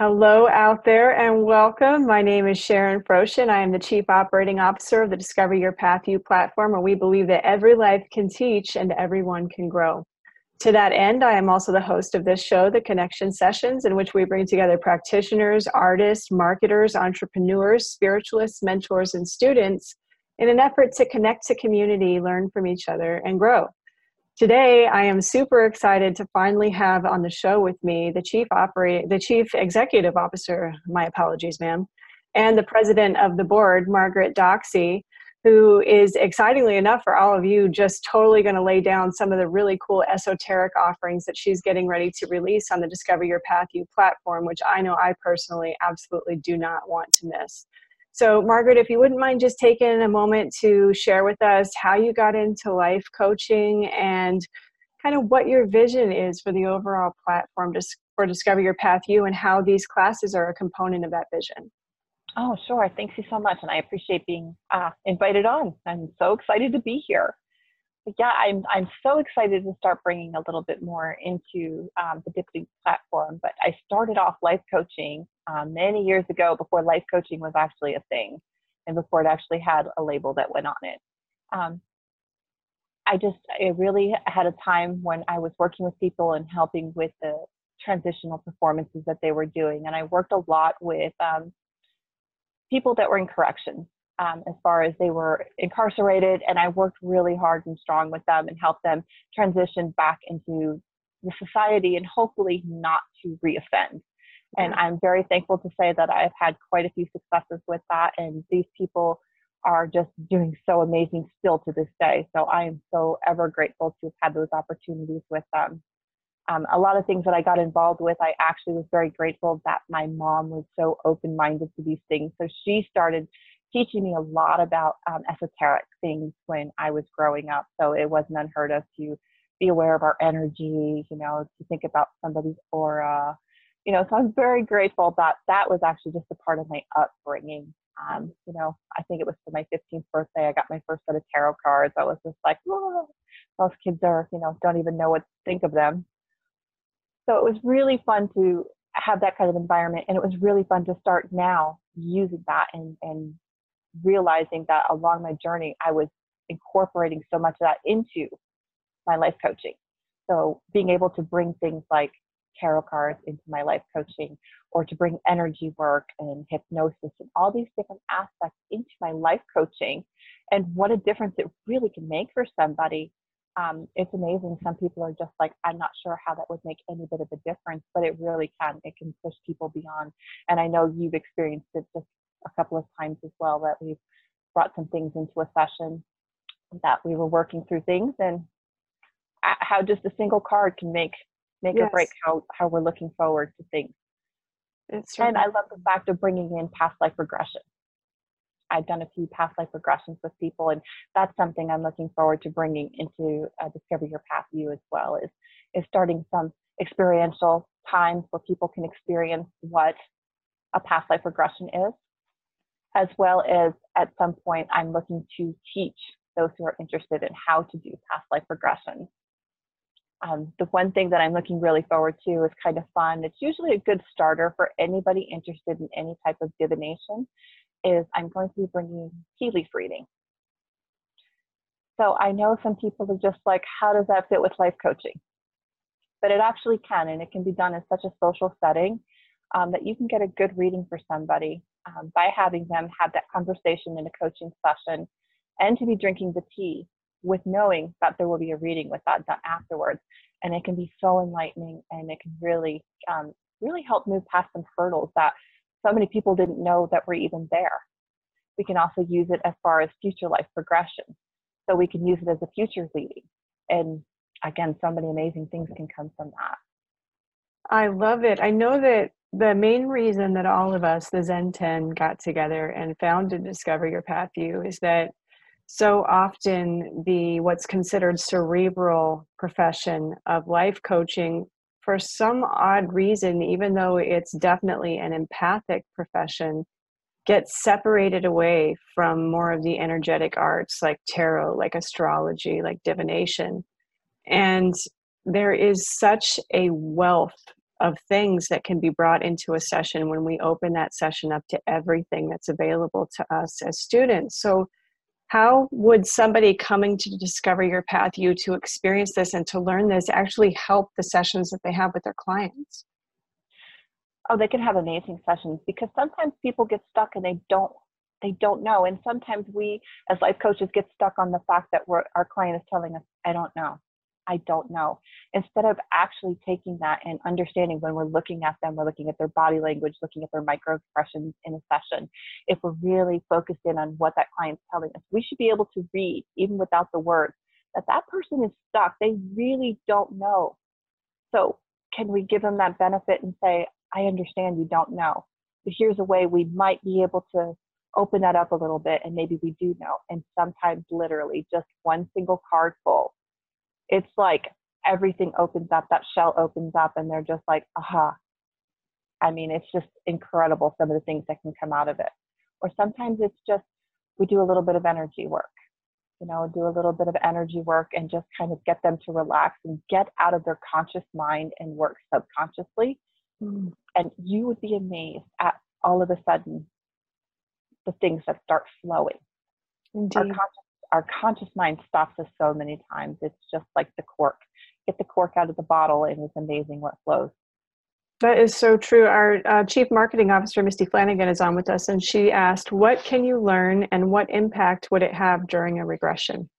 Hello out there and welcome. My name is Sharon Froshin. I am the Chief Operating Officer of the Discover Your Path U platform, where we believe that every life can teach and everyone can grow. To that end, I am also the host of this show, The Connection Sessions, in which we bring together practitioners, artists, marketers, entrepreneurs, spiritualists, mentors, and students in an effort to connect to community, learn from each other, and grow. Today, I am super excited to finally have on the show with me the chief operate, the chief executive officer. My apologies, ma'am, and the president of the board, Margaret Doxey, who is excitingly enough for all of you, just totally going to lay down some of the really cool esoteric offerings that she's getting ready to release on the Discover Your Path U platform, which I know I personally absolutely do not want to miss. So, Margaret, if you wouldn't mind just taking a moment to share with us how you got into life coaching and kind of what your vision is for the overall platform for Discover Your Path You and how these classes are a component of that vision. Oh, sure. Thank you so much. And I appreciate being uh, invited on. I'm so excited to be here yeah, I'm I'm so excited to start bringing a little bit more into um, the Dipsy platform. But I started off life coaching um, many years ago before life coaching was actually a thing, and before it actually had a label that went on it. Um, I just I really had a time when I was working with people and helping with the transitional performances that they were doing, and I worked a lot with um, people that were in corrections um, as far as they were incarcerated, and I worked really hard and strong with them and helped them transition back into the society and hopefully not to reoffend. And I'm very thankful to say that I've had quite a few successes with that, and these people are just doing so amazing still to this day. So I am so ever grateful to have had those opportunities with them. Um, a lot of things that I got involved with, I actually was very grateful that my mom was so open minded to these things. So she started teaching me a lot about um, esoteric things when I was growing up. So it wasn't unheard of to be aware of our energy, you know, to think about somebody's aura, you know. So I'm very grateful that that was actually just a part of my upbringing. Um, you know, I think it was for my 15th birthday, I got my first set of tarot cards. I was just like, oh, those kids are, you know, don't even know what to think of them. So it was really fun to have that kind of environment, and it was really fun to start now using that and and realizing that along my journey, I was incorporating so much of that into my life coaching. So being able to bring things like tarot cards into my life coaching or to bring energy work and hypnosis and all these different aspects into my life coaching and what a difference it really can make for somebody. Um, it's amazing. Some people are just like, I'm not sure how that would make any bit of a difference, but it really can. It can push people beyond. And I know you've experienced it just a couple of times as well that we've brought some things into a session that we were working through things and how just a single card can make make yes. or break how how we're looking forward to things. It's and I love the fact of bringing in past life regression. I've done a few past life regressions with people, and that's something I'm looking forward to bringing into uh, Discover Your Path U as well. Is is starting some experiential times where people can experience what a past life regression is, as well as at some point I'm looking to teach those who are interested in how to do past life regression. Um, the one thing that I'm looking really forward to is kind of fun. It's usually a good starter for anybody interested in any type of divination. Is I'm going to be bringing tea leaf reading. So I know some people are just like, how does that fit with life coaching? But it actually can, and it can be done in such a social setting um, that you can get a good reading for somebody um, by having them have that conversation in a coaching session and to be drinking the tea with knowing that there will be a reading with that done afterwards. And it can be so enlightening and it can really, um, really help move past some hurdles that so many people didn't know that were even there. We can also use it as far as future life progression. So we can use it as a future leading. And again, so many amazing things can come from that. I love it. I know that the main reason that all of us, the Zen 10, got together and founded Discover Your Path U is that so often the what's considered cerebral profession of life coaching for some odd reason even though it's definitely an empathic profession gets separated away from more of the energetic arts like tarot like astrology like divination and there is such a wealth of things that can be brought into a session when we open that session up to everything that's available to us as students. So, how would somebody coming to discover your path you to experience this and to learn this actually help the sessions that they have with their clients? Oh, they can have amazing sessions because sometimes people get stuck and they don't they don't know. And sometimes we as life coaches get stuck on the fact that we're, our client is telling us, I don't know. I don't know. Instead of actually taking that and understanding when we're looking at them, we're looking at their body language, looking at their micro expressions in a session. If we're really focused in on what that client's telling us, we should be able to read, even without the words, that that person is stuck. They really don't know. So, can we give them that benefit and say, I understand you don't know, but here's a way we might be able to open that up a little bit and maybe we do know. And sometimes, literally, just one single card full it's like everything opens up, that shell opens up, and they're just like, aha. I mean, it's just incredible some of the things that can come out of it. Or sometimes it's just we do a little bit of energy work, you know, do a little bit of energy work and just kind of get them to relax and get out of their conscious mind and work subconsciously. Mm. And you would be amazed at all of a sudden the things that start flowing. Indeed. Our conscious our conscious mind stops us so many times. It's just like the cork. Get the cork out of the bottle, and it's amazing what flows. That is so true. Our uh, chief marketing officer, Misty Flanagan, is on with us, and she asked, "What can you learn, and what impact would it have during a regression?"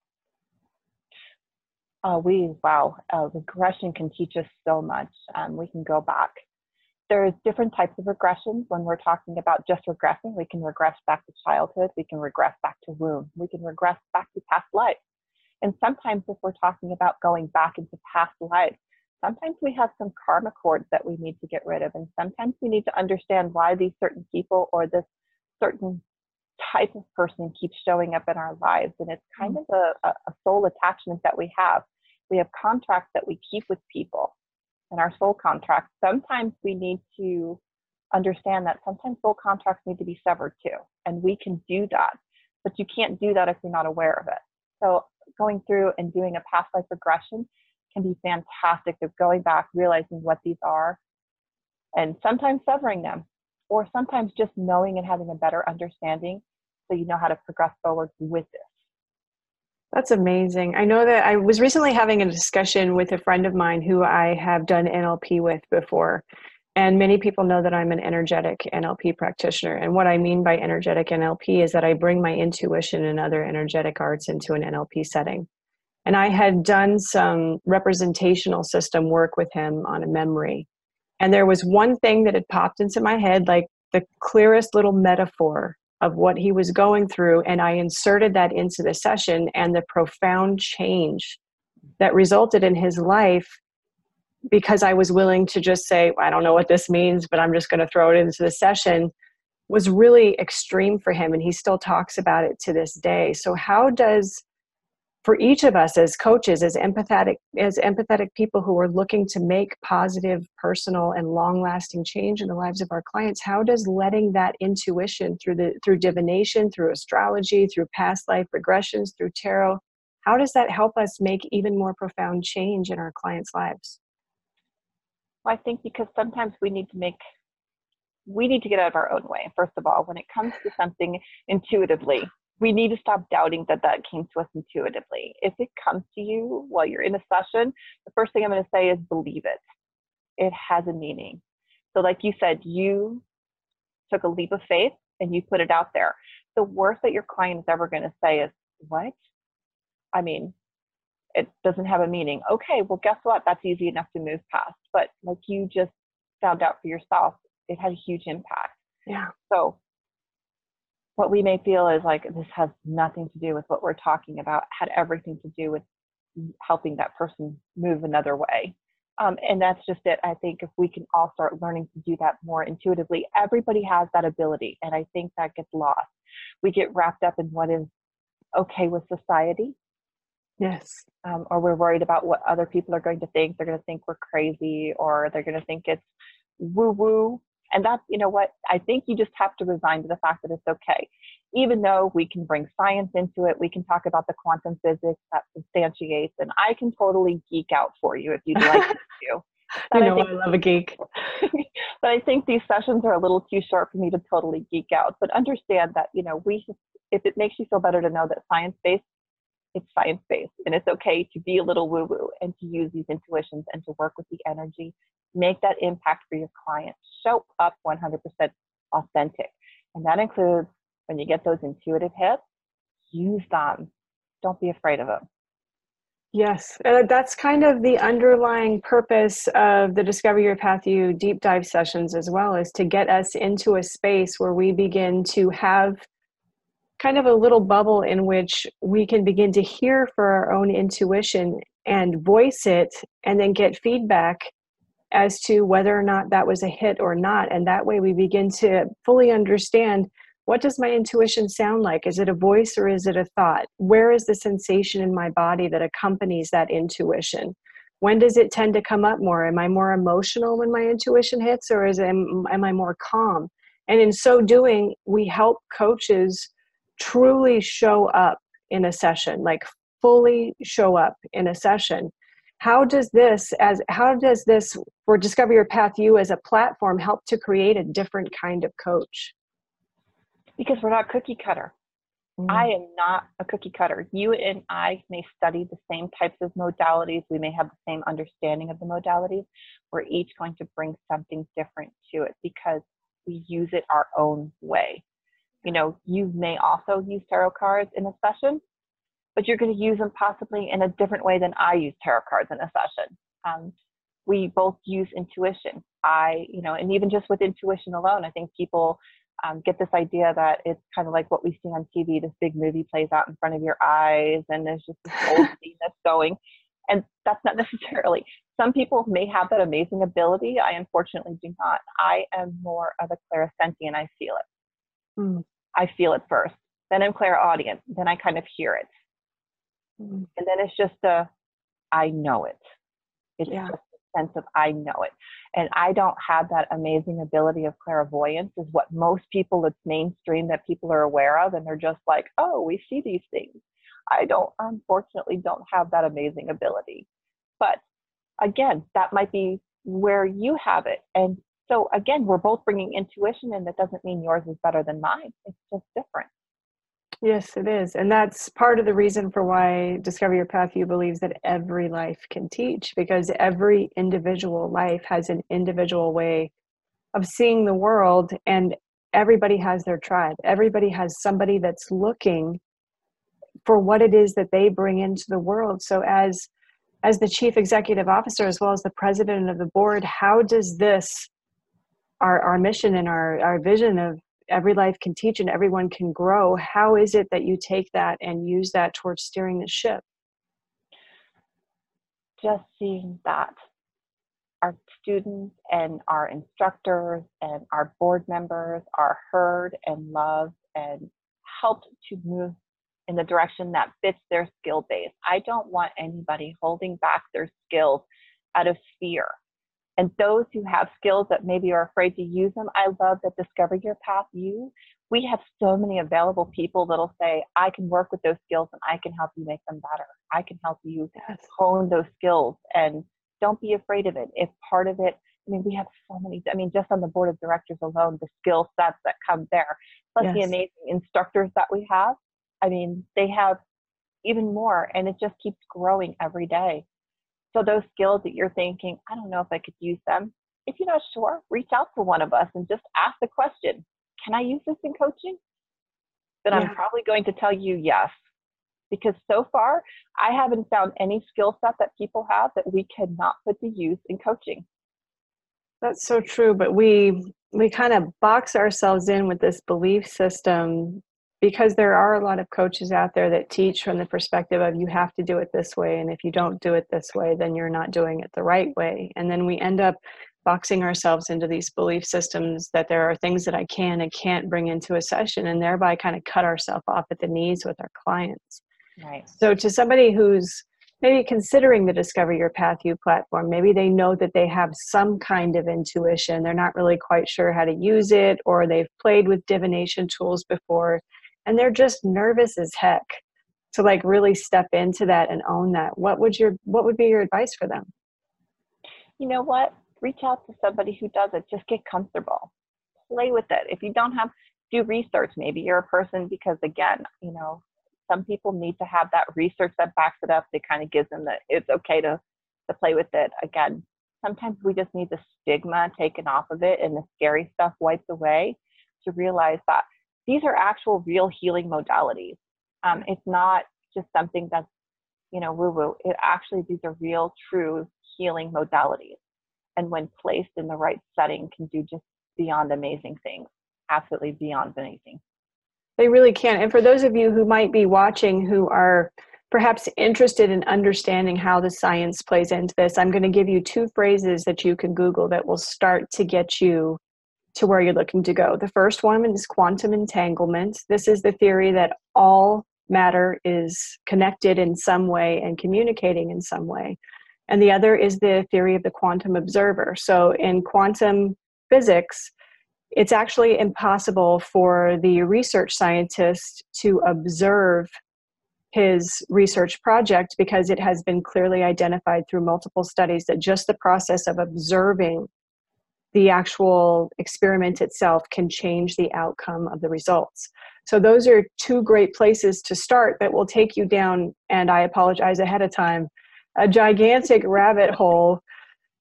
Uh, we wow, uh, regression can teach us so much. Um, we can go back there's different types of regressions when we're talking about just regressing. We can regress back to childhood, we can regress back to womb, we can regress back to past life. And sometimes, if we're talking about going back into past lives, sometimes we have some karma cords that we need to get rid of. And sometimes we need to understand why these certain people or this certain type of person keeps showing up in our lives. And it's kind mm-hmm. of a, a soul attachment that we have. We have contracts that we keep with people in our soul contracts, sometimes we need to understand that sometimes soul contracts need to be severed too. And we can do that, but you can't do that if you're not aware of it. So going through and doing a past life regression can be fantastic of going back, realizing what these are, and sometimes severing them, or sometimes just knowing and having a better understanding so you know how to progress forward with this. That's amazing. I know that I was recently having a discussion with a friend of mine who I have done NLP with before. And many people know that I'm an energetic NLP practitioner. And what I mean by energetic NLP is that I bring my intuition and other energetic arts into an NLP setting. And I had done some representational system work with him on a memory. And there was one thing that had popped into my head, like the clearest little metaphor of what he was going through and i inserted that into the session and the profound change that resulted in his life because i was willing to just say i don't know what this means but i'm just going to throw it into the session was really extreme for him and he still talks about it to this day. So how does for each of us as coaches as empathetic as empathetic people who are looking to make positive personal and long lasting change in the lives of our clients how does letting that intuition through the through divination through astrology through past life regressions through tarot how does that help us make even more profound change in our clients lives? Well, i think because sometimes we need to make we need to get out of our own way first of all when it comes to something intuitively we need to stop doubting that that came to us intuitively. If it comes to you while you're in a session, the first thing I'm going to say is believe it. It has a meaning. So, like you said, you took a leap of faith and you put it out there. The worst that your client is ever going to say is, What? I mean, it doesn't have a meaning. Okay, well, guess what? That's easy enough to move past. But like you just found out for yourself, it had a huge impact. Yeah. So what we may feel is like this has nothing to do with what we're talking about, had everything to do with helping that person move another way. Um, and that's just it. I think if we can all start learning to do that more intuitively, everybody has that ability. And I think that gets lost. We get wrapped up in what is okay with society. Yes. Um, or we're worried about what other people are going to think. They're going to think we're crazy or they're going to think it's woo woo and that's, you know what, I think you just have to resign to the fact that it's okay. Even though we can bring science into it, we can talk about the quantum physics that substantiates, and I can totally geek out for you if you'd like to. you know, I, think, I love a geek. but I think these sessions are a little too short for me to totally geek out. But understand that, you know, we, if it makes you feel better to know that science based, it's science based. And it's okay to be a little woo woo and to use these intuitions and to work with the energy, make that impact for your client, show up 100% authentic. And that includes when you get those intuitive hits, use them. Don't be afraid of them. Yes, uh, that's kind of the underlying purpose of the Discover Your Path You deep dive sessions as well, is to get us into a space where we begin to have kind of a little bubble in which we can begin to hear for our own intuition and voice it and then get feedback as to whether or not that was a hit or not. And that way we begin to fully understand what does my intuition sound like? Is it a voice or is it a thought? Where is the sensation in my body that accompanies that intuition? When does it tend to come up more? Am I more emotional when my intuition hits, or is am, am I more calm? And in so doing, we help coaches truly show up in a session, like fully show up in a session. How does this, as how does this for Discover Your Path You as a platform help to create a different kind of coach? because we're not cookie cutter. Mm. I am not a cookie cutter. You and I may study the same types of modalities. We may have the same understanding of the modalities. We're each going to bring something different to it because we use it our own way. You know, you may also use tarot cards in a session, but you're going to use them possibly in a different way than I use tarot cards in a session. Um, we both use intuition. I, you know, and even just with intuition alone, I think people um, get this idea that it's kind of like what we see on TV. This big movie plays out in front of your eyes, and there's just this whole scene that's going. And that's not necessarily. Some people may have that amazing ability. I unfortunately do not. I am more of a clairsentient. I feel it. Mm. I feel it first. Then I'm clairaudient. Then I kind of hear it. Mm. And then it's just a, I know it. It's yeah. just a sense of I know it. And I don't have that amazing ability of clairvoyance, is what most people, it's mainstream that people are aware of. And they're just like, oh, we see these things. I don't, unfortunately, don't have that amazing ability. But again, that might be where you have it. And so again, we're both bringing intuition, and that doesn't mean yours is better than mine. It's just different. Yes, it is. And that's part of the reason for why Discover Your Path You believes that every life can teach, because every individual life has an individual way of seeing the world, and everybody has their tribe. Everybody has somebody that's looking for what it is that they bring into the world. So, as as the chief executive officer, as well as the president of the board, how does this our, our mission and our, our vision of every life can teach and everyone can grow how is it that you take that and use that towards steering the ship just seeing that our students and our instructors and our board members are heard and loved and helped to move in the direction that fits their skill base. I don't want anybody holding back their skills out of fear and those who have skills that maybe are afraid to use them, I love that Discover Your Path You. We have so many available people that'll say, I can work with those skills and I can help you make them better. I can help you yes. hone those skills and don't be afraid of it. If part of it, I mean, we have so many, I mean, just on the board of directors alone, the skill sets that come there, plus yes. the amazing instructors that we have. I mean, they have even more and it just keeps growing every day. So those skills that you're thinking, I don't know if I could use them. If you're not sure, reach out to one of us and just ask the question, can I use this in coaching? Then yeah. I'm probably going to tell you yes. Because so far, I haven't found any skill set that people have that we cannot put to use in coaching. That's so true, but we we kind of box ourselves in with this belief system because there are a lot of coaches out there that teach from the perspective of you have to do it this way and if you don't do it this way then you're not doing it the right way and then we end up boxing ourselves into these belief systems that there are things that I can and can't bring into a session and thereby kind of cut ourselves off at the knees with our clients. Right. So to somebody who's maybe considering the Discover Your Path You platform, maybe they know that they have some kind of intuition. They're not really quite sure how to use it or they've played with divination tools before and they're just nervous as heck to like really step into that and own that what would your what would be your advice for them you know what? Reach out to somebody who does it. Just get comfortable. Play with it. If you don't have, do research. Maybe you're a person because, again, you know, some people need to have that research that backs it up. That kind of gives them that it's okay to to play with it. Again, sometimes we just need the stigma taken off of it and the scary stuff wiped away to realize that these are actual real healing modalities. Um, it's not just something that's, you know, woo woo. It actually, these are real, true healing modalities. And when placed in the right setting, can do just beyond amazing things. Absolutely beyond amazing. They really can. And for those of you who might be watching who are perhaps interested in understanding how the science plays into this, I'm going to give you two phrases that you can Google that will start to get you to where you're looking to go. The first one is quantum entanglement. This is the theory that all matter is connected in some way and communicating in some way. And the other is the theory of the quantum observer. So in quantum physics, it's actually impossible for the research scientist to observe his research project because it has been clearly identified through multiple studies that just the process of observing the actual experiment itself can change the outcome of the results. So, those are two great places to start that will take you down, and I apologize ahead of time, a gigantic rabbit hole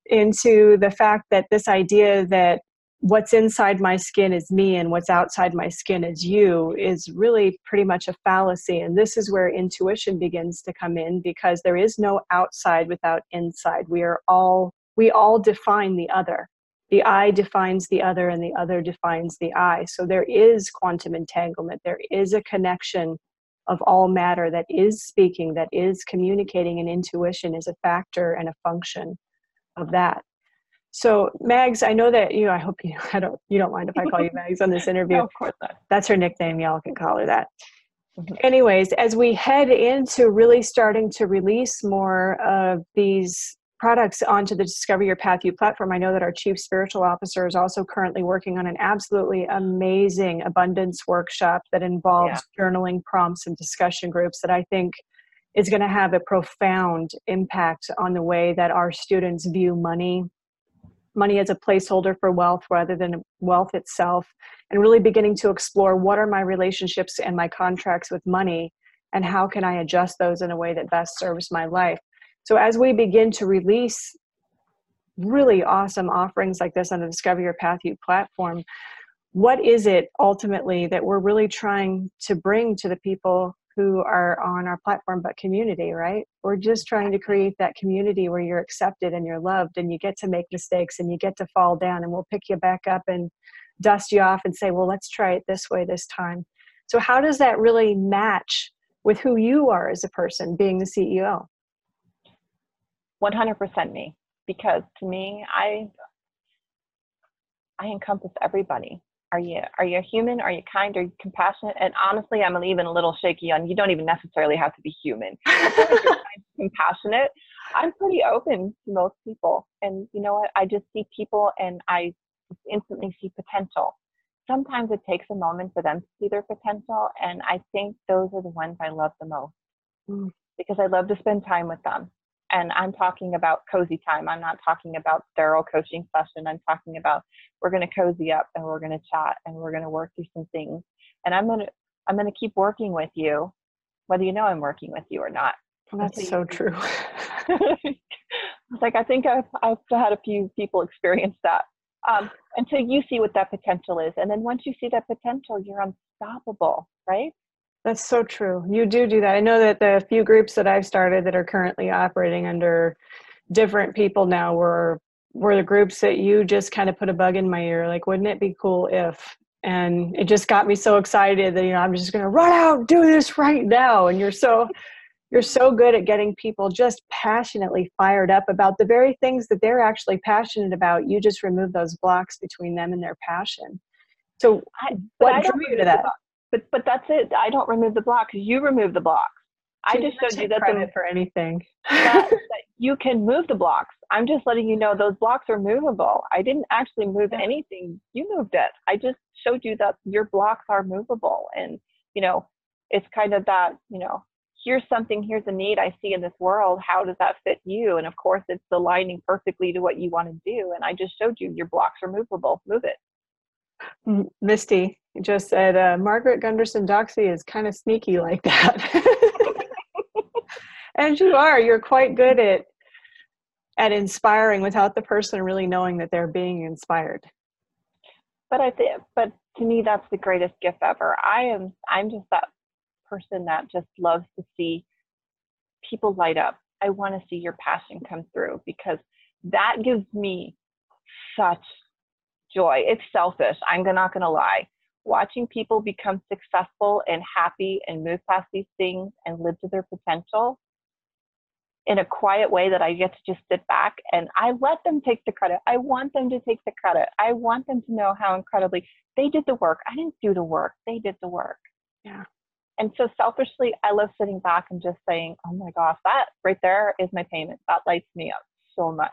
into the fact that this idea that what's inside my skin is me and what's outside my skin is you is really pretty much a fallacy. And this is where intuition begins to come in because there is no outside without inside. We are all, we all define the other. The I defines the other and the other defines the I. So there is quantum entanglement. There is a connection of all matter that is speaking, that is communicating, and intuition is a factor and a function of that. So Mags, I know that you. Know, I hope you. I don't. You don't mind if I call you Mags on this interview. no, of course not. That's her nickname. Y'all can call her that. Mm-hmm. Anyways, as we head into really starting to release more of these products onto the Discover Your Path You platform, I know that our chief spiritual officer is also currently working on an absolutely amazing abundance workshop that involves yeah. journaling prompts and discussion groups that I think is going to have a profound impact on the way that our students view money. Money as a placeholder for wealth rather than wealth itself and really beginning to explore what are my relationships and my contracts with money and how can i adjust those in a way that best serves my life so as we begin to release really awesome offerings like this on the discover your path you platform what is it ultimately that we're really trying to bring to the people who are on our platform but community right? We're just trying to create that community where you're accepted and you're loved and you get to make mistakes and you get to fall down and we'll pick you back up and dust you off and say well let's try it this way this time. So how does that really match with who you are as a person being the ceo 100% me because to me i i encompass everybody. Are you are you human? Are you kind? Are you compassionate? And honestly i'm even a little shaky on you don't even necessarily have to be human. Compassionate i'm pretty open to most people. And you know what? I just see people and i instantly see potential. Sometimes it takes a moment for them to see their potential and i think those are the ones i love the most. Mm. because i love to spend time with them and I'm talking about cozy time. I'm not talking about sterile coaching session. I'm talking about we're going to cozy up and we're going to chat and we're going to work through some things. And I'm going to I'm going to keep working with you, whether you know I'm working with you or not. That's so true. like I think I've I've had a few people experience that. Um, until you see what that potential is, and then once you see that potential, you're unstoppable, right? That's so true. You do do that. I know that the few groups that I've started that are currently operating under different people now were were the groups that you just kind of put a bug in my ear like wouldn't it be cool if and it just got me so excited that you know I'm just going to run out do this right now and you're so you're so good at getting people just passionately fired up about the very things that they're actually passionate about you just remove those blocks between them and their passion so I, what drew you to that but but that's it. I don't remove the blocks. You remove the blocks. I just showed you that credit the, for anything. that, that, you can move the blocks. I'm just letting you know those blocks are movable. I didn't actually move yeah. anything. You moved it. I just showed you that your blocks are movable, and you know, it's kind of that you know here's something, here's a need I see in this world. How does that fit you? And of course, it's aligning perfectly to what you want to do. And I just showed you your blocks are movable. Move it. Misty just said uh, Margaret Gunderson Doxey is kind of sneaky like that. and you are. You're quite good at at inspiring without the person really knowing that they're being inspired. But I think, but to me, that's the greatest gift ever. I am. I'm just that person that just loves to see people light up. I want to see your passion come through because that gives me such joy. It's selfish. I'm not going to lie. Watching people become successful and happy and move past these things and live to their potential in a quiet way that I get to just sit back and I let them take the credit. I want them to take the credit. I want them to know how incredibly they did the work. I didn't do the work. They did the work. Yeah. And so selfishly, I love sitting back and just saying, oh my gosh, that right there is my payment. That lights me up so much.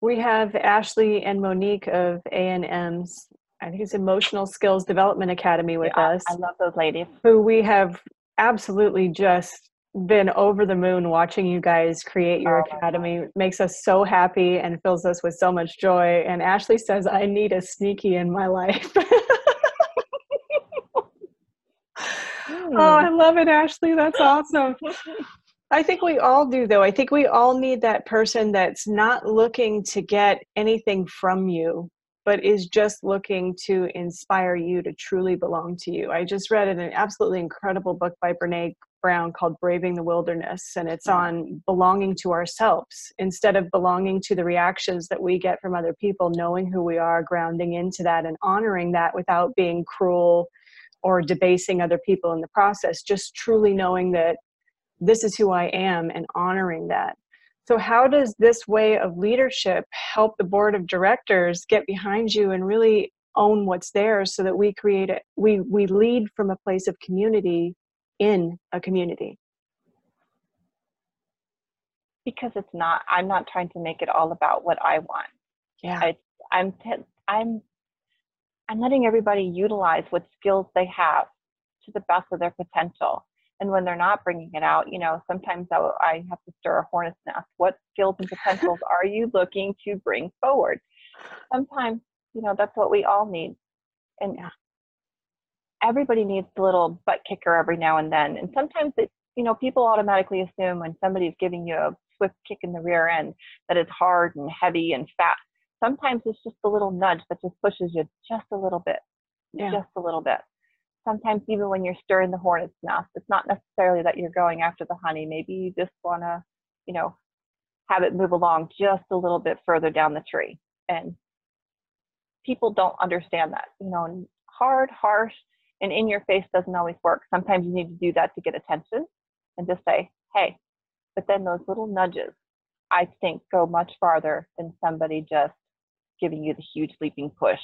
We have Ashley and Monique of A&M's, I think it's Emotional Skills Development Academy with yeah, us. I love those ladies. Who we have absolutely just been over the moon watching you guys create your oh academy. It makes us so happy and fills us with so much joy. And Ashley says, I need a sneaky in my life. Hmm. Oh, I love it, Ashley. That's awesome. I think we all do, though. I think we all need that person that's not looking to get anything from you, but is just looking to inspire you to truly belong to you. I just read an absolutely incredible book by Brene Brown called Braving the Wilderness, and it's mm-hmm. on belonging to ourselves instead of belonging to the reactions that we get from other people, knowing who we are, grounding into that, and honoring that without being cruel or debasing other people in the process, just truly knowing that this is who I am and honoring that. So, how does this way of leadership help the board of directors get behind you and really own what's there so that we create it? We, we lead from a place of community in a community? Because it's not, I'm not trying to make it all about what I want. Yeah. I, I'm, I'm I'm letting everybody utilize what skills they have to the best of their potential. And when they're not bringing it out, you know, sometimes I, I have to stir a hornet's nest. What skills and potentials are you looking to bring forward? Sometimes, you know, that's what we all need. And everybody needs a little butt kicker every now and then. And sometimes it, you know, people automatically assume when somebody's giving you a swift kick in the rear end that it's hard and heavy and fat sometimes it's just a little nudge that just pushes you just a little bit, yeah. just a little bit. Sometimes even when you're stirring the hornet's nest, it's not necessarily that you're going after the honey. Maybe you just want to, you know, have it move along just a little bit further down the tree. And people don't understand that. You know, hard, harsh, and in your face doesn't always work. Sometimes you need to do that to get attention and just say, hey, but then those little nudges, I think, go much farther than somebody just giving you the huge leaping push.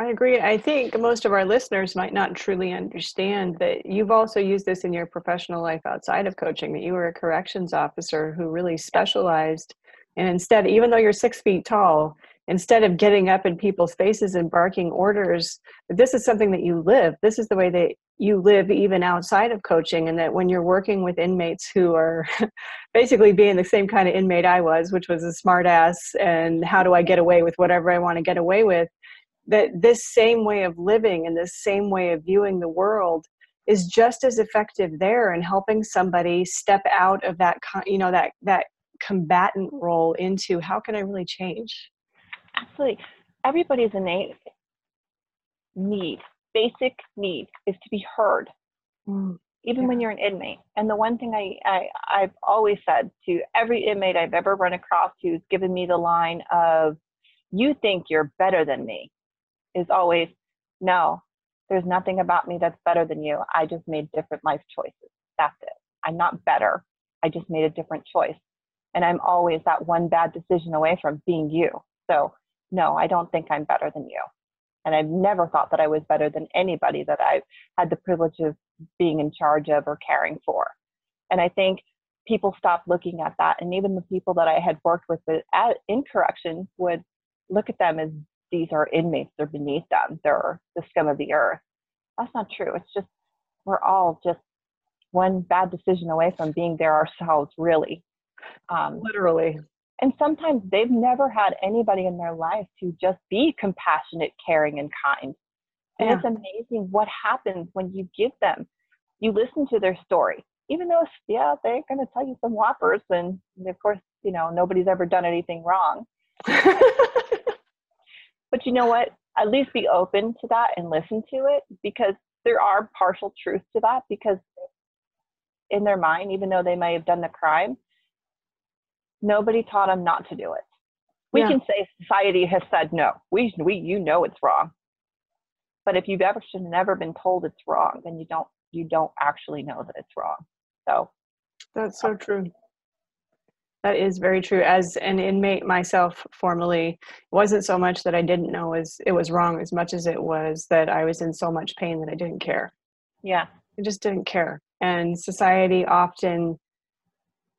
I agree. I think most of our listeners might not truly understand that you've also used this in your professional life outside of coaching, that you were a corrections officer who really specialized. And instead, even though you're six feet tall, instead of getting up in people's faces and barking orders, this is something that you live. This is the way that you live even outside of coaching. And that when you're working with inmates who are basically being the same kind of inmate I was, which was a smartass and how do I get away with whatever I want to get away with, that this same way of living and this same way of viewing the world is just as effective there in helping somebody step out of that you know that that combatant role into how can i really change absolutely everybody's innate need basic need is to be heard mm even yeah. when you're an inmate. And the one thing I, I I've always said to every inmate I've ever run across who's given me the line of "You think you're better than me," is always no. There's nothing about me that's better than you. I just made different life choices. That's it. I'm not better. I just made a different choice. And I'm always that one bad decision away from being you. So, no, I don't think I'm better than you. And I've never thought that I was better than anybody that I've had the privilege of being in charge of or caring for. And I think people stopped looking at that. And even the people that I had worked with at, in corrections would look at them as these are inmates, they're beneath them, they're the scum of the earth. That's not true. It's just, we're all just one bad decision away from being there ourselves, really. Um, Literally. and sometimes they've never had anybody in their life to just be compassionate, caring, and kind. And Yeah. it's amazing what happens when you give them. You listen to their story, even though, yeah, they're going to tell you some whoppers. And of course, you know, nobody's ever done anything wrong. But you know what? At least be open to that and listen to it because there are partial truths to that because in their mind, even though they may have done the crime, nobody taught them not to do it. We Yeah. can say society has said no. We, we, you know it's wrong. But if you've ever should never been told it's wrong, then you don't, you don't actually know that it's wrong. So That's so true. That is very true. As an inmate myself, formerly, it wasn't so much that I didn't know was it was wrong as much as it was that I was in so much pain that I didn't care. yeah, I just didn't care. And society often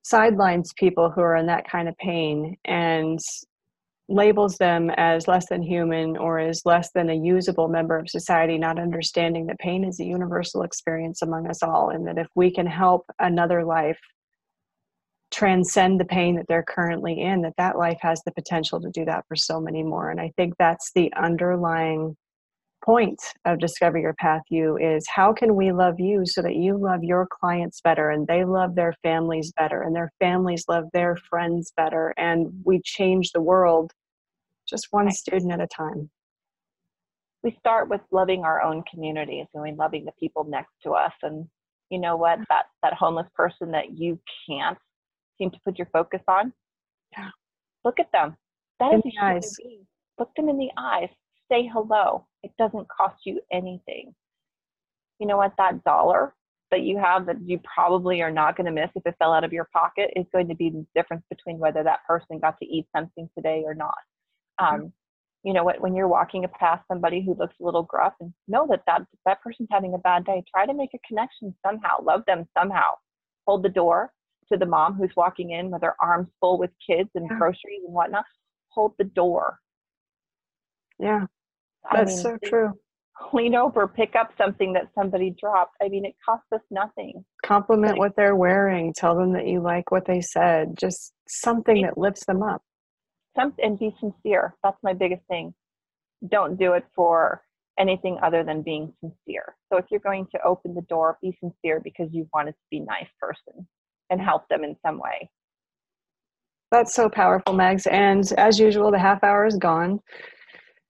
sidelines people who are in that kind of pain and labels them as less than human or as less than a usable member of society, not understanding that pain is a universal experience among us all, and that if we can help another life transcend the pain that they're currently in, that that life has the potential to do that for so many more. And I think that's the underlying point of discover your path you is how can we love you so that you love your clients better and they love their families better and their families love their friends better and we change the world just one student at a time. We start with loving our own communities and we loving the people next to us and you know what? That that homeless person that you can't seem to put your focus on? Yeah. look at them. That In is the eyes. being. look them in the eyes. Say hello. It doesn't cost you anything. You know what? That dollar that you have that you probably are not going to miss if it fell out of your pocket is going to be the difference between whether that person got to eat something today or not. Um, you know what? When you're walking past somebody who looks a little gruff and know that that that person's having a bad day try to make a connection somehow. Love them somehow. Hold the door to the mom who's walking in with her arms full with kids and Yeah. groceries and whatnot hold the door. Yeah. I that's mean, so true. lean over pick up something that somebody dropped. I mean it costs us nothing. Compliment Like- what they're wearing. Tell them that you like what they said. Just something that lifts them up. Some and be sincere. That's my biggest thing. Don't do it for anything other than being sincere. So if you're going to open the door be sincere because you wanted to be nice person and help them in some way That's so powerful, Megs. And as usual, the half hour is gone.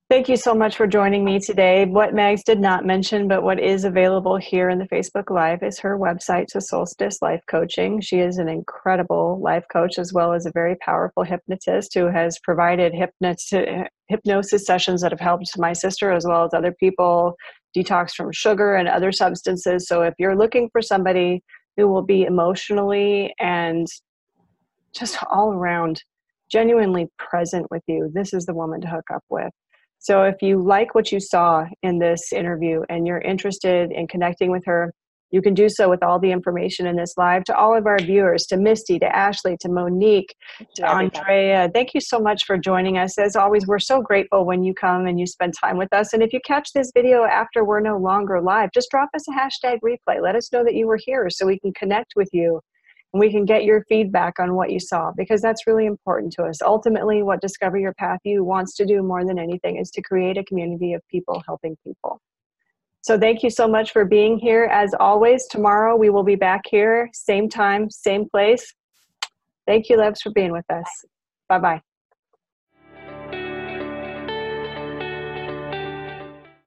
Thank you so much for joining me today. What Megs did not mention, but what is available here in the Facebook Live is her website to Solstice Life Coaching. She is an incredible life coach as well as a very powerful hypnotist who has provided hypnosis sessions that have helped my sister as well as other people detox from sugar and other substances. So if you're looking for somebody who will be emotionally and just all around genuinely present with you, this is the woman to hook up with. So if you like what you saw in this interview and you're interested in connecting with her, you can do so with all the information in this live to all of our viewers, to Misty, to Ashley, to Monique, to Andrea. Thank you so much for joining us. As always, we're so grateful when you come and you spend time with us. And if you catch this video after we're no longer live, just drop us a hashtag replay. Let us know that you were here so we can connect with you and we can get your feedback on what you saw because that's really important to us. Ultimately, what Discover Your Path You wants to do more than anything is to create a community of people helping people. So, thank you so much for being here. As always, tomorrow we will be back here, same time, same place. Thank you, Levs, for being with us. Bye bye.